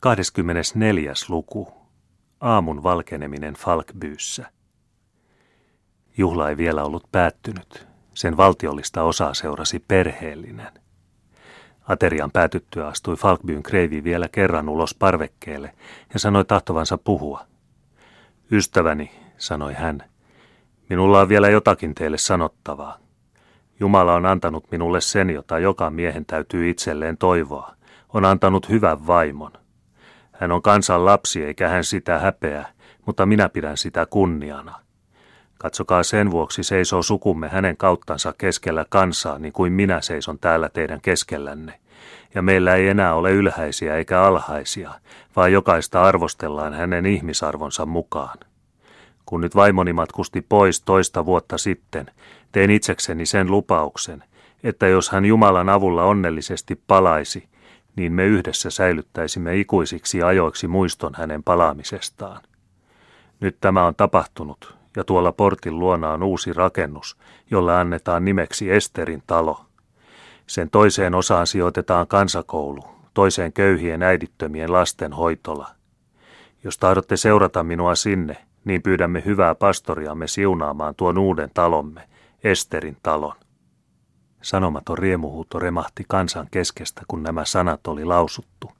24. luku. Aamun valkeneminen Falkbyyssä. Juhla ei vielä ollut päättynyt. Sen valtiollista osaa seurasi perheellinen. Aterian päätyttyä astui Falkbyyn kreivi vielä kerran ulos parvekkeelle ja sanoi tahtovansa puhua. Ystäväni, sanoi hän, minulla on vielä jotakin teille sanottavaa. Jumala on antanut minulle sen, jota joka miehen täytyy itselleen toivoa. On antanut hyvän vaimon – hän on kansan lapsi eikä hän sitä häpeä, mutta minä pidän sitä kunniana. Katsokaa sen vuoksi seisoo sukumme hänen kauttansa keskellä kansaa, niin kuin minä seison täällä teidän keskellänne. Ja meillä ei enää ole ylhäisiä eikä alhaisia, vaan jokaista arvostellaan hänen ihmisarvonsa mukaan. Kun nyt vaimoni matkusti pois toista vuotta sitten, tein itsekseni sen lupauksen, että jos hän Jumalan avulla onnellisesti palaisi, niin me yhdessä säilyttäisimme ikuisiksi ajoiksi muiston hänen palaamisestaan. Nyt tämä on tapahtunut, ja tuolla portin luona on uusi rakennus, jolla annetaan nimeksi Esterin talo. Sen toiseen osaan sijoitetaan kansakoulu, toiseen köyhien äidittömien lasten hoitola. Jos tahdotte seurata minua sinne, niin pyydämme hyvää pastoriamme siunaamaan tuon uuden talomme, Esterin talon. Sanomaton riemuhuuto remahti kansan keskestä, kun nämä sanat oli lausuttu.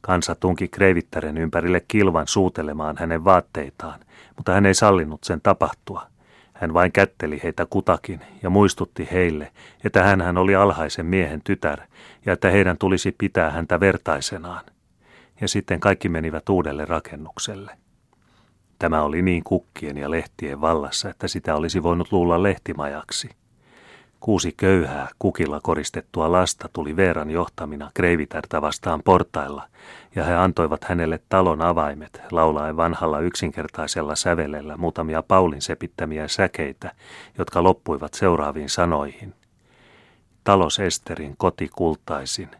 Kansa tunki kreivittären ympärille kilvan suutelemaan hänen vaatteitaan, mutta hän ei sallinut sen tapahtua. Hän vain kätteli heitä kutakin ja muistutti heille, että hän oli alhaisen miehen tytär ja että heidän tulisi pitää häntä vertaisenaan. Ja sitten kaikki menivät uudelle rakennukselle. Tämä oli niin kukkien ja lehtien vallassa, että sitä olisi voinut luulla lehtimajaksi. Kuusi köyhää, kukilla koristettua lasta tuli Veeran johtamina kreivitärtä vastaan portailla, ja he antoivat hänelle talon avaimet, laulaen vanhalla yksinkertaisella sävelellä muutamia Paulin sepittämiä säkeitä, jotka loppuivat seuraaviin sanoihin. Talos Esterin koti kultaisin,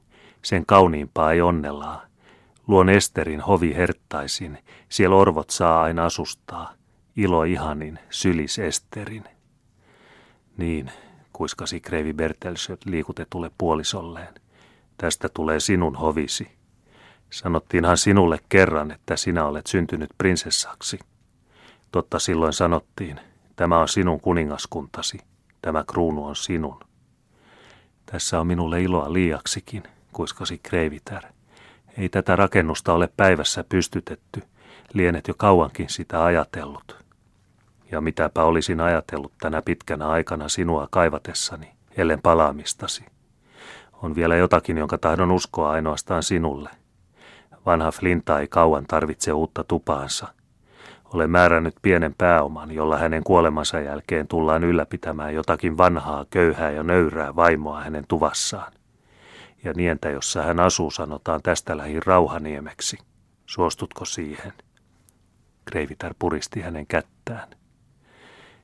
sen kauniimpaa ei onnelaa. Luon Esterin hovi herttaisin, siellä orvot saa aina asustaa. Ilo ihanin, sylis Esterin. Niin, kuiskasi Kreivi Bertelsöt liikutetulle puolisolleen. Tästä tulee sinun hovisi. Sanottiinhan sinulle kerran, että sinä olet syntynyt prinsessaksi. Totta silloin sanottiin, tämä on sinun kuningaskuntasi, tämä kruunu on sinun. Tässä on minulle iloa liiaksikin, kuiskasi Kreivitär. Ei tätä rakennusta ole päivässä pystytetty, lienet jo kauankin sitä ajatellut ja mitäpä olisin ajatellut tänä pitkänä aikana sinua kaivatessani, ellen palaamistasi. On vielä jotakin, jonka tahdon uskoa ainoastaan sinulle. Vanha Flinta ei kauan tarvitse uutta tupaansa. Olen määrännyt pienen pääoman, jolla hänen kuolemansa jälkeen tullaan ylläpitämään jotakin vanhaa, köyhää ja nöyrää vaimoa hänen tuvassaan. Ja nientä, jossa hän asuu, sanotaan tästä lähin Rauhaniemeksi. Suostutko siihen? Kreivitar puristi hänen kättään.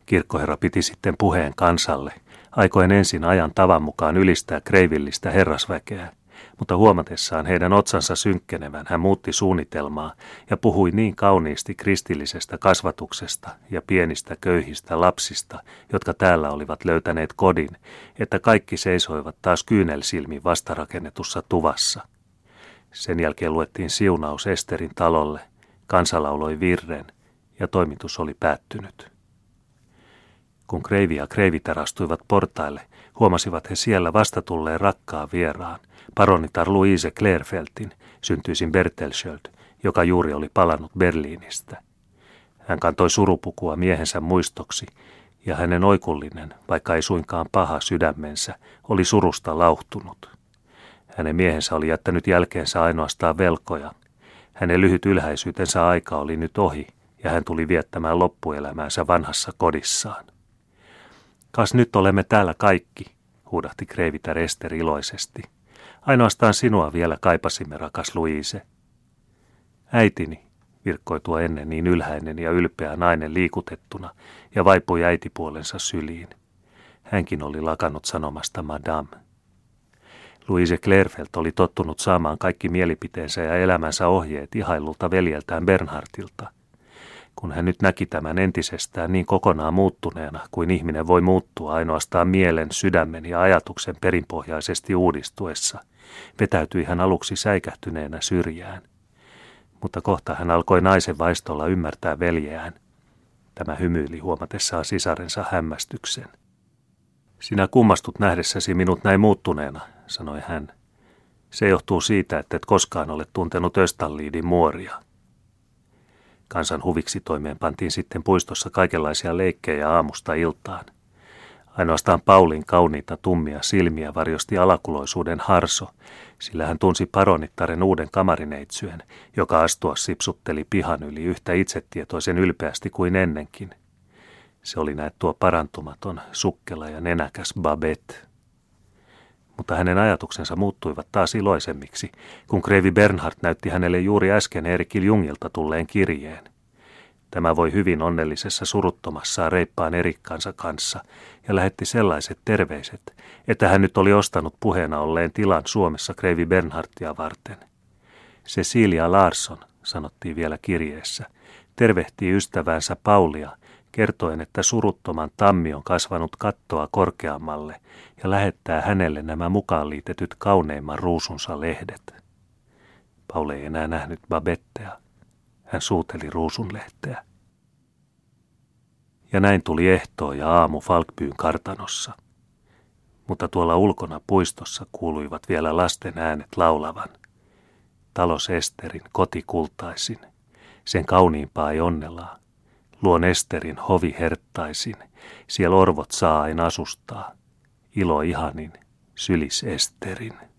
Kirkkoherra piti sitten puheen kansalle, aikoen ensin ajan tavan mukaan ylistää kreivillistä herrasväkeä, mutta huomatessaan heidän otsansa synkkenevän hän muutti suunnitelmaa ja puhui niin kauniisti kristillisestä kasvatuksesta ja pienistä köyhistä lapsista, jotka täällä olivat löytäneet kodin, että kaikki seisoivat taas kyynelsilmin vastarakennetussa tuvassa. Sen jälkeen luettiin siunaus Esterin talolle, kansa lauloi virren ja toimitus oli päättynyt. Kun Kreivi ja Kreiviter astuivat portaille, huomasivat he siellä vastatulleen rakkaan vieraan, paronitar Louise Klerfeltin, syntyisin Bertelschöld, joka juuri oli palannut Berliinistä. Hän kantoi surupukua miehensä muistoksi, ja hänen oikullinen, vaikka ei suinkaan paha sydämensä, oli surusta lauhtunut. Hänen miehensä oli jättänyt jälkeensä ainoastaan velkoja. Hänen lyhyt ylhäisyytensä aika oli nyt ohi, ja hän tuli viettämään loppuelämäänsä vanhassa kodissaan. Kas nyt olemme täällä kaikki, huudahti Kreivitä Rester iloisesti. Ainoastaan sinua vielä kaipasimme, rakas Luise. Äitini, virkkoi tuo ennen niin ylhäinen ja ylpeä nainen liikutettuna ja vaipui äitipuolensa syliin. Hänkin oli lakannut sanomasta madame. Louise Klerfelt oli tottunut saamaan kaikki mielipiteensä ja elämänsä ohjeet ihailulta veljeltään Bernhardtilta – kun hän nyt näki tämän entisestään niin kokonaan muuttuneena kuin ihminen voi muuttua ainoastaan mielen, sydämen ja ajatuksen perinpohjaisesti uudistuessa, vetäytyi hän aluksi säikähtyneenä syrjään. mutta kohta hän alkoi naisen vaistolla ymmärtää veljeään. Tämä hymyili huomatessaan sisarensa hämmästyksen. Sinä kummastut nähdessäsi minut näin muuttuneena, sanoi hän. Se johtuu siitä, että et koskaan ole tuntenut Östalliidin muoria. Kansan huviksi toimeenpantiin sitten puistossa kaikenlaisia leikkejä aamusta iltaan. Ainoastaan Paulin kauniita tummia silmiä varjosti alakuloisuuden harso, sillä hän tunsi paronittaren uuden kamarineitsyön, joka astua sipsutteli pihan yli yhtä itsetietoisen ylpeästi kuin ennenkin. Se oli näet tuo parantumaton, sukkela ja nenäkäs Babette. Mutta hänen ajatuksensa muuttuivat taas iloisemmiksi, kun Kreivi Bernhard näytti hänelle juuri äsken Erikil Jungilta tulleen kirjeen. Tämä voi hyvin onnellisessa suruttomassa reippaan erikkansa kanssa ja lähetti sellaiset terveiset, että hän nyt oli ostanut puheena olleen tilan Suomessa Kreivi Bernhardtia varten. Cecilia Larsson, sanottiin vielä kirjeessä, tervehtii ystävänsä Paulia kertoen, että suruttoman tammi on kasvanut kattoa korkeammalle ja lähettää hänelle nämä mukaan liitetyt kauneimman ruusunsa lehdet. Paul ei enää nähnyt Babettea. Hän suuteli ruusunlehteä. Ja näin tuli ehtoo ja aamu Falkbyyn kartanossa. Mutta tuolla ulkona puistossa kuuluivat vielä lasten äänet laulavan. Talos Esterin kotikultaisin, sen kauniimpaa ei onnelaa. Luon Esterin hovi herttaisin, siellä orvot saa asustaa. Ilo ihanin, sylis Esterin.